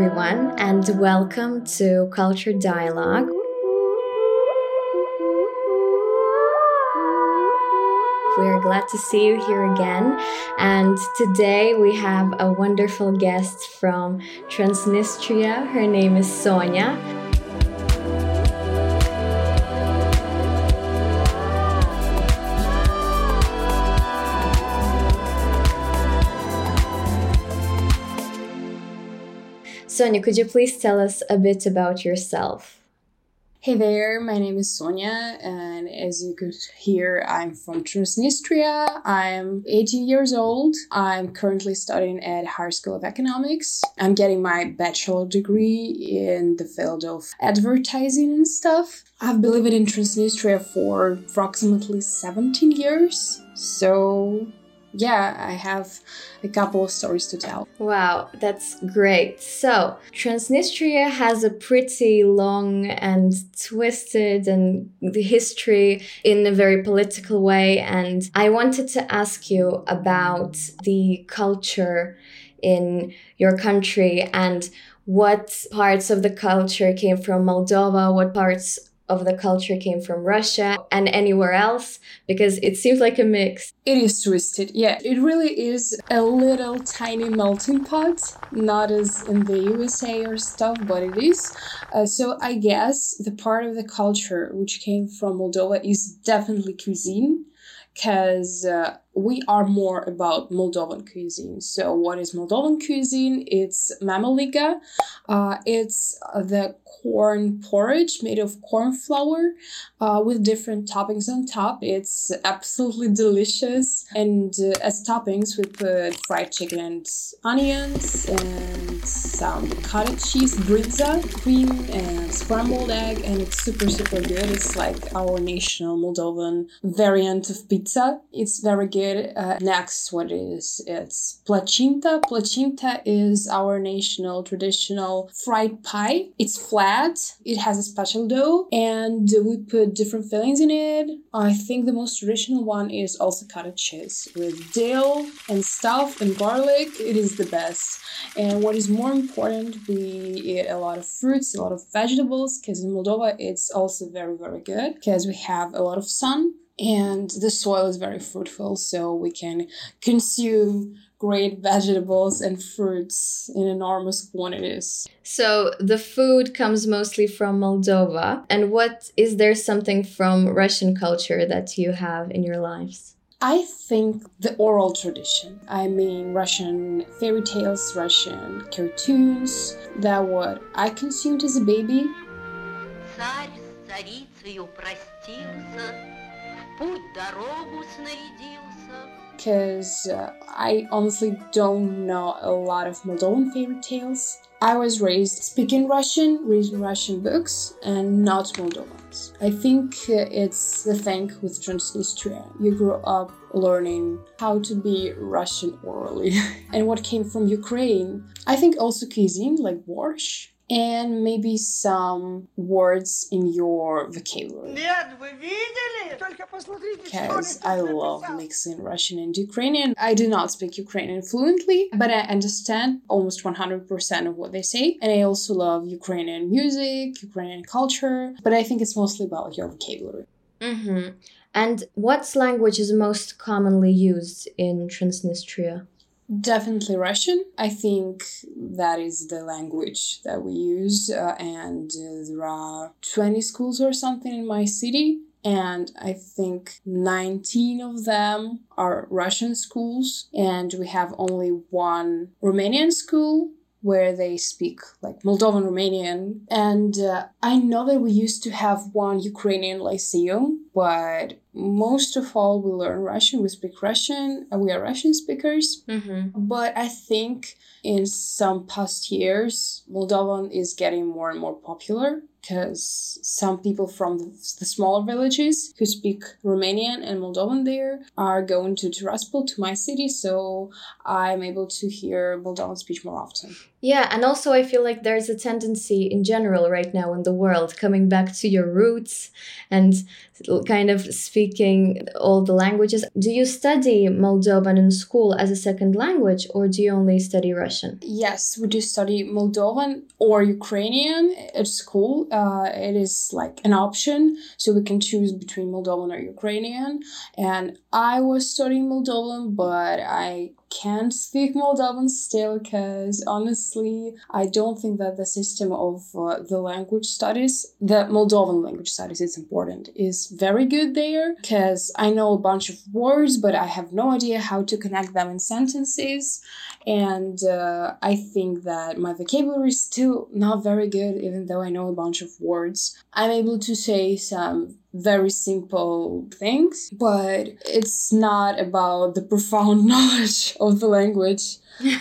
Everyone, and welcome to Culture Dialogue. We are glad to see you here again. And today we have a wonderful guest from Transnistria. Her name is Sonya. Sonya, could you please tell us a bit about yourself? Hey there, my name is Sonya, and as you could hear, I'm from Transnistria. I'm 18 years old. I'm currently studying at Higher School of Economics. I'm getting my bachelor degree in the field of advertising and stuff. I've been living in Transnistria for approximately 17 years, so yeah, I have a couple of stories to tell. Wow, that's great. So, Transnistria has a pretty long and twisted and the history in a very political way and I wanted to ask you about the culture in your country and what parts of the culture came from Moldova, what parts of the culture came from Russia and anywhere else because it seems like a mix. It is twisted. Yeah, it really is a little tiny melting pot, not as in the USA or stuff, but it is. Uh, so I guess the part of the culture which came from Moldova is definitely cuisine because uh, we are more about Moldovan cuisine. So, what is Moldovan cuisine? It's mamaliga. Uh, it's the corn porridge made of corn flour uh, with different toppings on top. It's absolutely delicious. And uh, as toppings, we put fried chicken and onions and some cottage cheese, brynza, cream, and scrambled egg. And it's super, super good. It's like our national Moldovan variant of pizza. It's very good it. Uh, next, what is it's placinta. Placinta is our national traditional fried pie. It's flat. It has a special dough, and we put different fillings in it. I think the most traditional one is also cottage cheese with dill and stuff and garlic. It is the best. And what is more important, we eat a lot of fruits, a lot of vegetables, because in Moldova it's also very very good because we have a lot of sun and the soil is very fruitful so we can consume great vegetables and fruits in enormous quantities. So the food comes mostly from Moldova. And what is there something from Russian culture that you have in your lives? I think the oral tradition. I mean, Russian fairy tales, Russian cartoons. That what I consumed as a baby. Because uh, I honestly don't know a lot of Moldovan fairy tales. I was raised speaking Russian, reading Russian books, and not Moldovans. I think uh, it's the thing with Transnistria. You grew up learning how to be Russian orally. and what came from Ukraine, I think also cuisine like borscht and maybe some words in your vocabulary. Because I love mixing Russian and Ukrainian. I do not speak Ukrainian fluently, but I understand almost 100% of what they say. And I also love Ukrainian music, Ukrainian culture, but I think it's mostly about your vocabulary. Mm-hmm. And what language is most commonly used in Transnistria? Definitely Russian. I think that is the language that we use, uh, and uh, there are 20 schools or something in my city, and I think 19 of them are Russian schools, and we have only one Romanian school where they speak like Moldovan Romanian. And uh, I know that we used to have one Ukrainian lyceum, but most of all, we learn Russian. We speak Russian. We are Russian speakers. Mm-hmm. But I think in some past years, Moldovan is getting more and more popular because some people from the, the, smaller villages who speak Romanian and Moldovan there are going to Tiraspol, to my city, so I'm able to hear Moldovan speech more often. Yeah, and also I feel like there's a tendency in general right now in the world coming back to your roots and kind of speak speaking all the languages. Do you study Moldovan in school as a second language or do you only study Russian? Yes, we do study Moldovan or Ukrainian at school. Uh, it is like an option, so we can choose between Moldovan or Ukrainian. And I was studying Moldovan, but I can't speak Moldovan still because honestly, I don't think that the system of uh, the language studies, the Moldovan language studies, it's important, is very good there because I know a bunch of words, but I have no idea how to connect them in sentences. And uh, I think that my vocabulary is still not very good, even though I know a bunch of words. I'm able to say some very simple things, but it's not about the profound knowledge of the language yeah,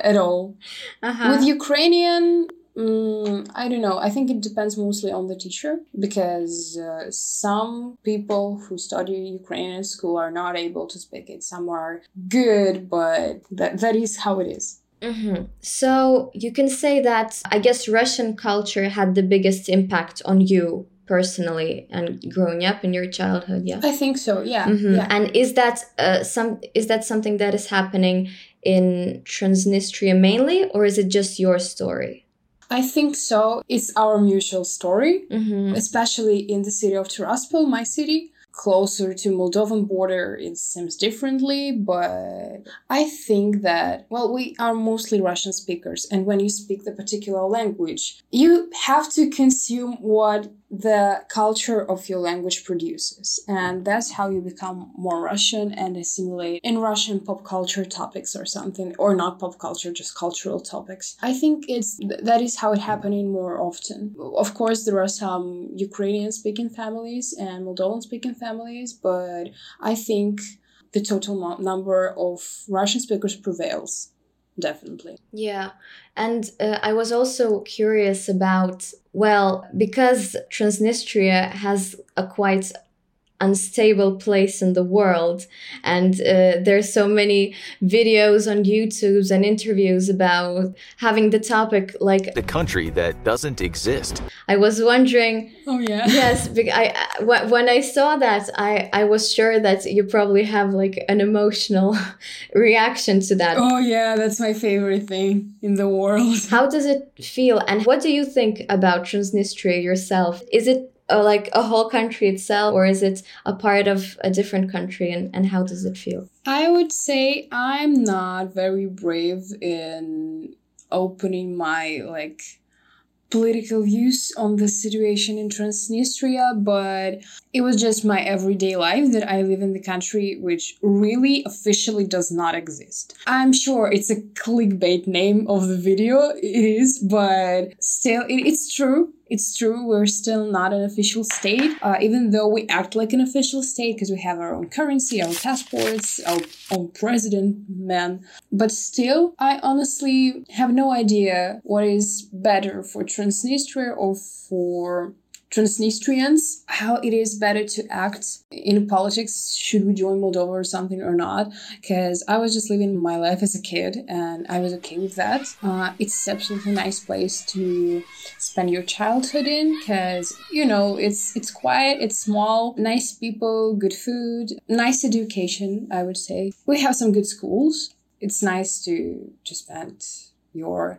at all. Uh-huh. With Ukrainian, Mm, I don't know. I think it depends mostly on the teacher because uh, some people who study Ukrainian school are not able to speak it. Some are good, but that, that is how it is. Mm-hmm. So you can say that I guess Russian culture had the biggest impact on you personally and growing up in your childhood yeah i think so yeah, mm-hmm. yeah. and is that uh, some is that something that is happening in transnistria mainly or is it just your story I think so. It's our mutual story, mm-hmm. especially in the city of Tiraspol, my city. Closer to Moldovan border, it seems differently, but I think that, well, we are mostly Russian speakers, and when you speak the particular language, you have to consume what the culture of your language produces. And that's how you become more Russian and assimilate in Russian pop culture topics or something, or not pop culture, just cultural topics. I think it's that is how it happening more often. Of course, there are some Ukrainian speaking families and Moldovan speaking families, but I think the total number of Russian speakers prevails definitely. Yeah. And uh, I was also curious about, well, because Transnistria has a quite unstable place in the world. And uh, there's so many videos on YouTube and interviews about having the topic like the country that doesn't exist. I was wondering. Oh yeah. Yes, I, I when I saw that, I I was sure that you probably have like an emotional reaction to that. Oh yeah, that's my favorite thing in the world. How does it feel, and what do you think about Transnistria yourself? Is it like a whole country itself or is it a part of a different country and, and how does it feel i would say i'm not very brave in opening my like political views on the situation in Transnistria, but it was just my everyday life that I live in the country, which really officially does not exist. I'm sure it's a clickbait name of the video, it is, but still, it, it's true. It's true, we're still not an official state, uh, even though we act like an official state because we have our own currency, our passports, our own president, man. But still, I honestly have no idea what is better for Transnistria or for Transnistrians, how it is better to act in politics. Should we join Moldova or something or not? Because I was just living my life as a kid and I was okay with that. Uh, it's absolutely nice place to spend your childhood in because you know it's it's quiet, it's small, nice people, good food, nice education. I would say we have some good schools. It's nice to to spend your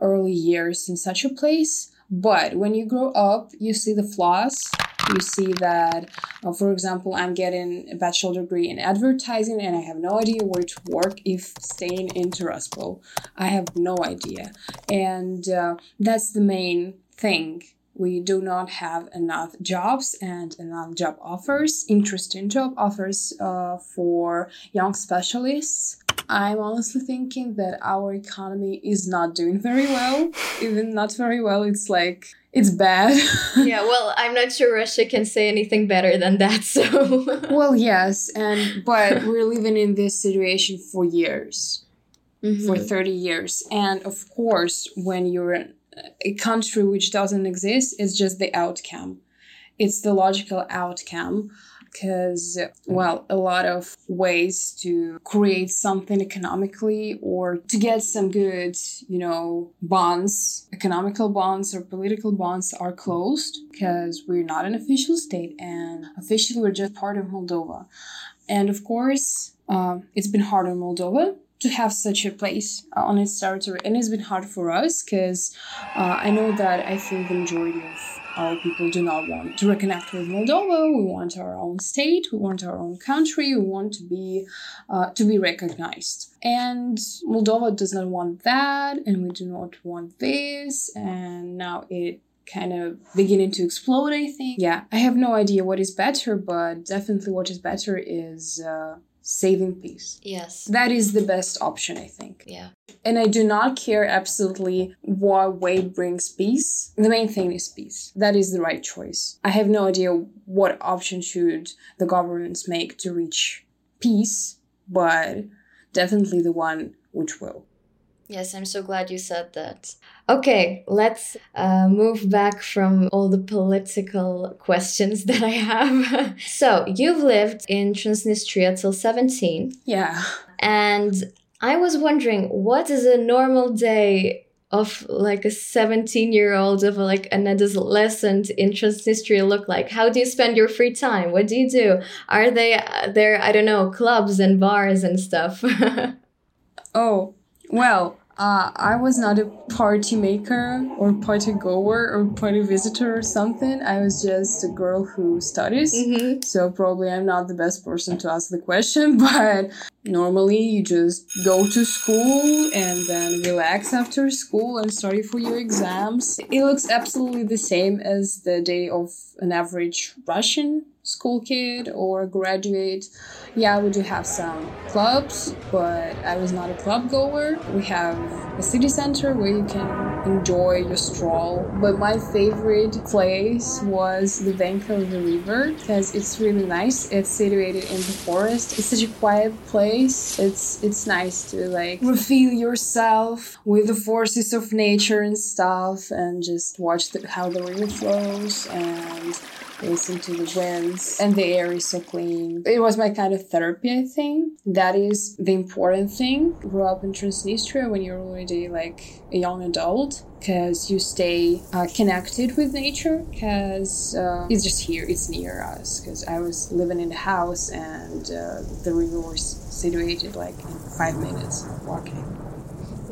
early years in such a place but when you grow up, you see the flaws. You see that, uh, for example, I'm getting a bachelor degree in advertising and I have no idea where to work if staying in Tiraspol. I have no idea. And uh, that's the main thing we do not have enough jobs and enough job offers, interesting job offers uh, for young specialists. I'm honestly thinking that our economy is not doing very well. Even not very well, it's like it's bad. yeah, well, I'm not sure Russia can say anything better than that. So, well, yes, and but we're living in this situation for years, mm-hmm. for 30 years, and of course, when you're a country which doesn't exist it's just the outcome. It's the logical outcome because, well, a lot of ways to create something economically or to get some good, you know, bonds, economical bonds or political bonds are closed because we're not an official state and officially we're just part of Moldova. And of course, uh, it's been hard on Moldova to have such a place on its territory. And it's been hard for us because uh, I know that I think the majority of our people do not want to reconnect with Moldova. We want our own state. We want our own country. We want to be uh, to be recognized. And Moldova does not want that, and we do not want this. And now it kind of beginning to explode. I think. Yeah, I have no idea what is better, but definitely what is better is. Uh, saving peace. Yes. That is the best option, I think. Yeah. And I do not care absolutely what way brings peace. The main thing is peace. That is the right choice. I have no idea what option should the governments make to reach peace, but definitely the one which will. Yes, I'm so glad you said that. Okay, let's uh, move back from all the political questions that I have. so, you've lived in Transnistria till 17. Yeah. And I was wondering, what is a normal day of like a 17 year old of like an adolescent in Transnistria look like? How do you spend your free time? What do you do? Are they uh, there, I don't know, clubs and bars and stuff? oh, well, uh, I was not a party maker or party goer or party visitor or something. I was just a girl who studies. Mhm. So probably I'm not the best person to ask the question, but normally you just go to school and then relax after school and study for your exams. It looks absolutely the same as the day of an average Russian school kid or graduate. Yeah, we do have some clubs, but I was not a club goer. We have a city center where you can enjoy your stroll. But my favorite place was the bank of the river because it's really nice. It's situated in the forest. It's such a quiet place. It's it's nice to like refill yourself with the forces of nature and stuff and just watch the, how the river flows and listen to the winds and the air is so clean. It was my kind of therapy i think. That is the important thing. Grow up in transnistria when you're already like a young adult because you stay uh, connected with nature because uh, it's just here it's near us because i was living in a house and uh, the river was situated like in five minutes walking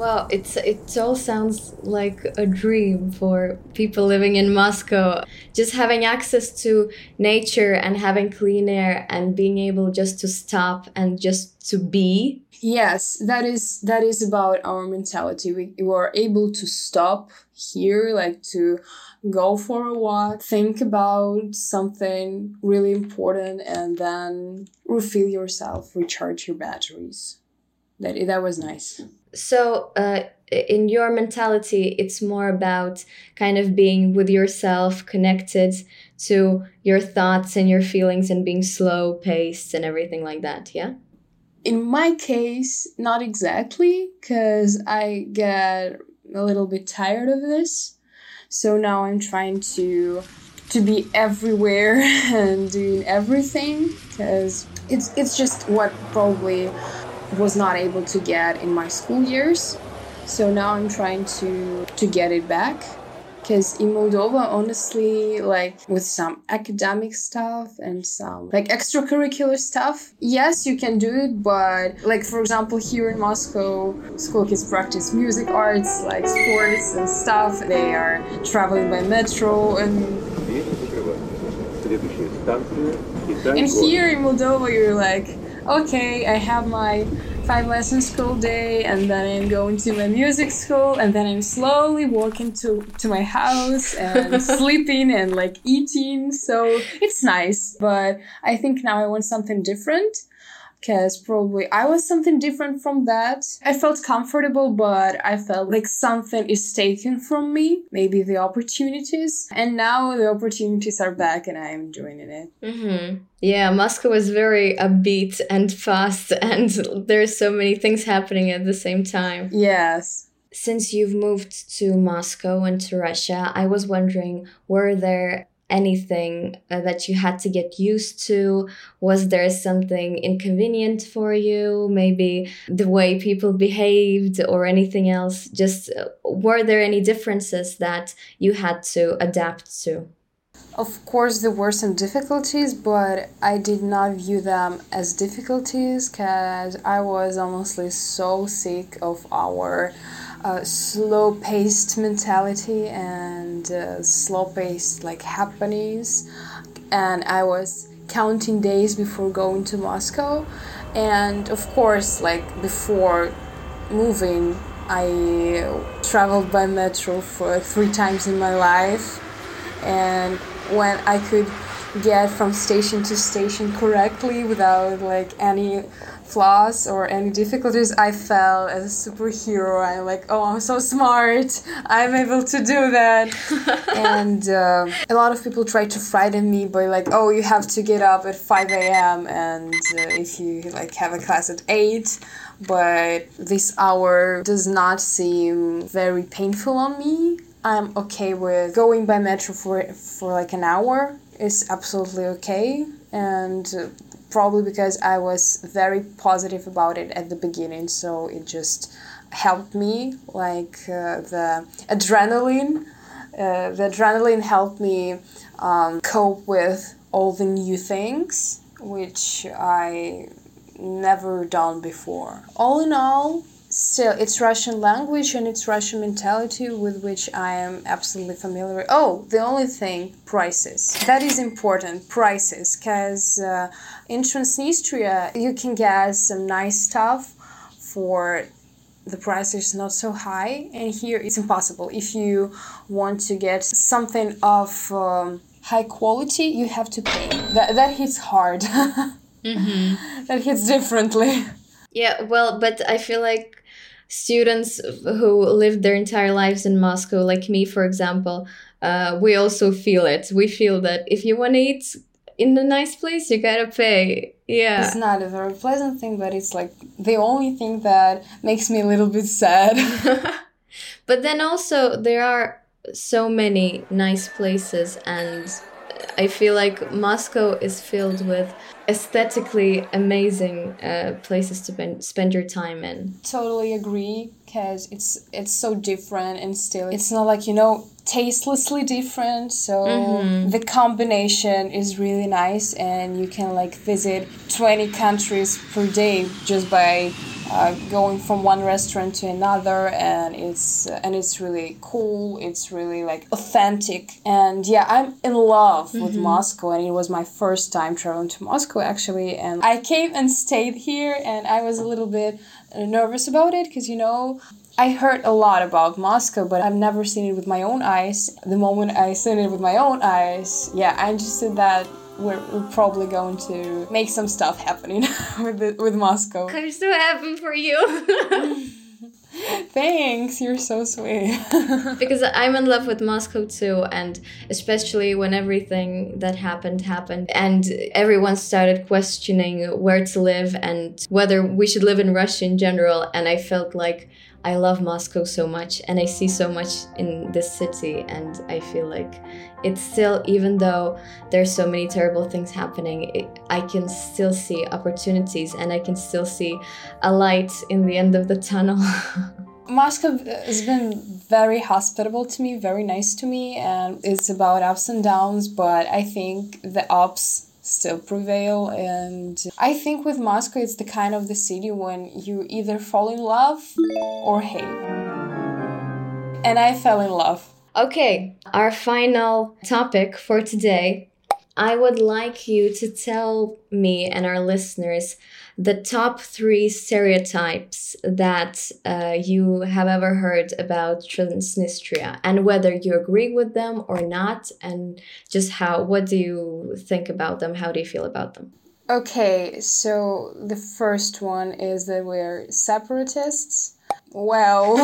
Well, it's it all sounds like a dream for people living in Moscow. Just having access to nature and having clean air and being able just to stop and just to be. Yes, that is that is about our mentality. We, we are able to stop here, like to go for a walk, think about something really important, and then refill yourself, recharge your batteries. That that was nice. So, uh, in your mentality, it's more about kind of being with yourself, connected to your thoughts and your feelings, and being slow paced and everything like that. Yeah. In my case, not exactly, because I get a little bit tired of this. So now I'm trying to to be everywhere and doing everything because it's it's just what probably was not able to get in my school years. So now I'm trying to to get it back because in Moldova, honestly, like with some academic stuff and some like extracurricular stuff, yes, you can do it, but like for example, here in Moscow, school kids practice music arts, like sports and stuff. They are traveling by metro and and here in Moldova, you're like, okay, I have my five lessons school day, and then I'm going to my music school, and then I'm slowly walking to to my house and sleeping and like eating. So it's nice, but I think now I want something different. Because probably I was something different from that. I felt comfortable, but I felt like something is taken from me. Maybe the opportunities. And now the opportunities are back and I'm enjoying it. Mm-hmm. Yeah, Moscow is very upbeat and fast, and there's so many things happening at the same time. Yes. Since you've moved to Moscow and to Russia, I was wondering were there anything uh, that you had to get used to? Was there something inconvenient for you? Maybe the way people behaved or anything else? Just uh, were there any differences that you had to adapt to? Of course, there were some difficulties, but I did not view them as difficulties because I was honestly so sick of our uh, slow paced mentality and uh, slow paced like happenings. And I was counting days before going to Moscow. And of course, like before moving, I traveled by metro for three times in my life. And when I could get from station to station correctly without like any flaws or any difficulties, I felt as a superhero. I'm like, oh, I'm so smart. I'm able to do that. and uh, a lot of people try to frighten me by like, oh, you have to get up at 5 a.m. and uh, if you like have a class at 8 but this hour does not seem very painful on me. I'm okay with going by metro for for like an hour. It's absolutely okay and uh, probably because I was very positive about it at the beginning, so it just helped me. Like uh, the adrenaline, uh, the adrenaline helped me um, cope with all the new things, which I never done before. All in all, still it's russian language and it's russian mentality with which i am absolutely familiar. Oh the only thing prices. That is important prices because uh, in transnistria you can get some nice stuff for the price is not so high and here it's impossible. If you want to get something of um, high quality you have to pay. That, that hits hard. Mm-hmm. that hits differently. Yeah well but i feel like students who lived their entire lives in Moscow, like me, for example, uh, we also feel it. We feel that if you want to eat in a nice place, you gotta pay. Yeah. It's not a very pleasant thing, but it's like the only thing that makes me a little bit sad. but then also, there are so many nice places, and I feel like Moscow is filled with aesthetically amazing uh, places to ben- spend your time in. Totally agree, because it's it's so different and still it's not like you know tastelessly different. So mm-hmm. the combination is really nice, and you can like visit twenty countries per day just by uh, going from one restaurant to another and it's uh, and it's really cool it's really like authentic and yeah i'm in love mm-hmm. with moscow and it was my first time traveling to moscow actually and i came and stayed here and i was a little bit nervous about it because you know I heard a lot about Moscow, but I've never seen it with my own eyes. The moment I seen it with my own eyes, yeah, I just said that we're, we're probably going to make some stuff happening with the, with Moscow. I'm so happy for you. Thanks, you're so sweet. because I'm in love with Moscow too, and especially when everything that happened happened, and everyone started questioning where to live and whether we should live in Russia in general. And I felt like I love Moscow so much and I see so much in this city and I feel like it's still even though there's so many terrible things happening it, I can still see opportunities and I can still see a light in the end of the tunnel. Moscow has been very hospitable to me, very nice to me, and it's about ups and downs, but I think the ups still prevail. And i think with moscow it's the kind of the city when you either fall in love or hate. And i fell in love. Okay our final topic for today. I would like you to tell me and our listeners the top three stereotypes that uh, you have ever heard about Transnistria and whether you agree with them or not, and just how, what do you think about them? How do you feel about them? Okay, so the first one is that we're separatists. Well,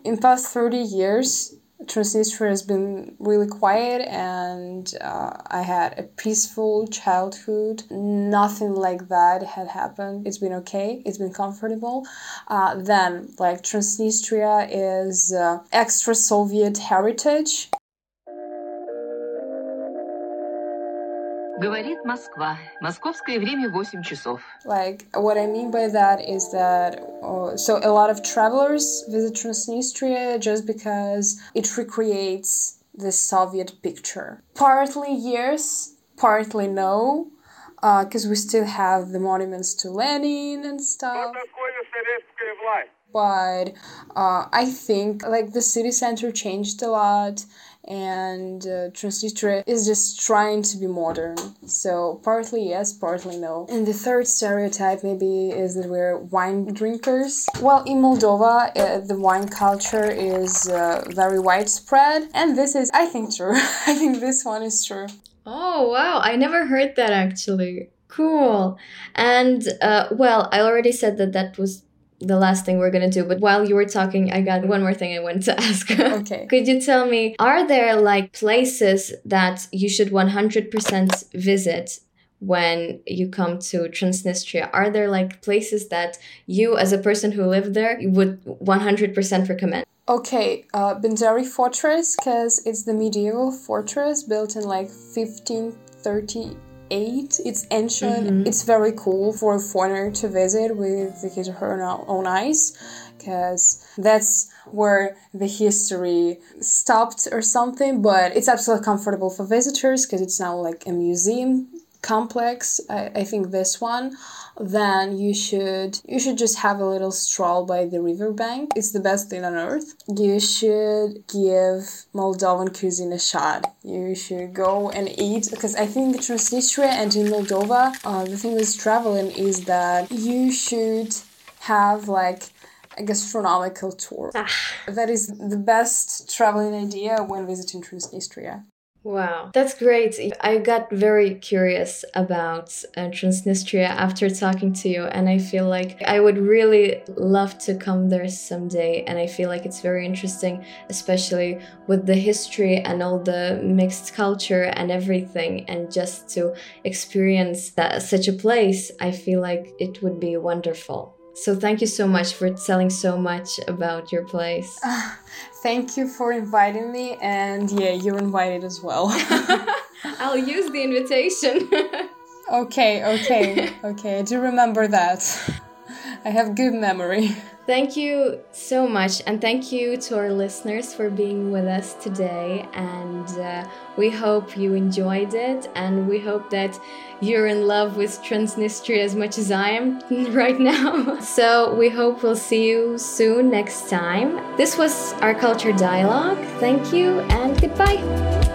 in past 30 years, Transnistria has been really quiet and uh, I had a peaceful childhood. Nothing like that had happened. It's been okay, it's been comfortable. Uh, then, like, Transnistria is uh, extra Soviet heritage. Говорит Москва. Московское время 8 часов. Like, what I mean by that is that, uh, so a lot of travelers visit Transnistria just because it recreates the Soviet picture. Partly yes, partly no, because uh, we still have the monuments to Lenin and stuff. But uh, I think like the city center changed a lot and uh, Transnistria is just trying to be modern. So partly yes, partly no. And the third stereotype maybe is that we're wine drinkers. Well, in Moldova, uh, the wine culture is uh, very widespread, and this is, I think, true. I think this one is true. Oh wow! I never heard that actually. Cool. And uh, well, I already said that that was the last thing we're going to do. But while you were talking, I got one more thing I wanted to ask. Okay. Could you tell me, are there like places that you should 100% visit when you come to Transnistria? Are there like places that you, as a person who lived there, would 100% recommend? Okay, uh, Benderi Fortress, because it's the medieval fortress built in like 1530 eight. It's ancient. Mm-hmm. It's very cool for a foreigner to visit with his or her own eyes, because that's where the history stopped or something. But it's absolutely comfortable for visitors because it's now like a museum complex. I, I think this one then you should you should just have a little stroll by the riverbank. It's the best thing on earth. You should give Moldovan cuisine a shot. You should go and eat because I think Transnistria and in Moldova, uh, the thing with traveling is that you should have like a gastronomical tour. Ah. That is the best traveling idea when visiting Transnistria. Wow, that's great. I got very curious about uh, Transnistria after talking to you, and I feel like I would really love to come there someday. And I feel like it's very interesting, especially with the history and all the mixed culture and everything. And just to experience that such a place, I feel like it would be wonderful. So thank you so much for telling so much about your place. Uh, thank you for inviting me, and yeah, you're invited as well. I'll use the invitation. okay, okay, okay. I do remember that. I have good memory. Thank you so much, and thank you to our listeners for being with us today. And uh, we hope you enjoyed it, and we hope that you're in love with Transnistria as much as I am right now. so we hope we'll see you soon next time. This was our Culture Dialogue. Thank you, and goodbye.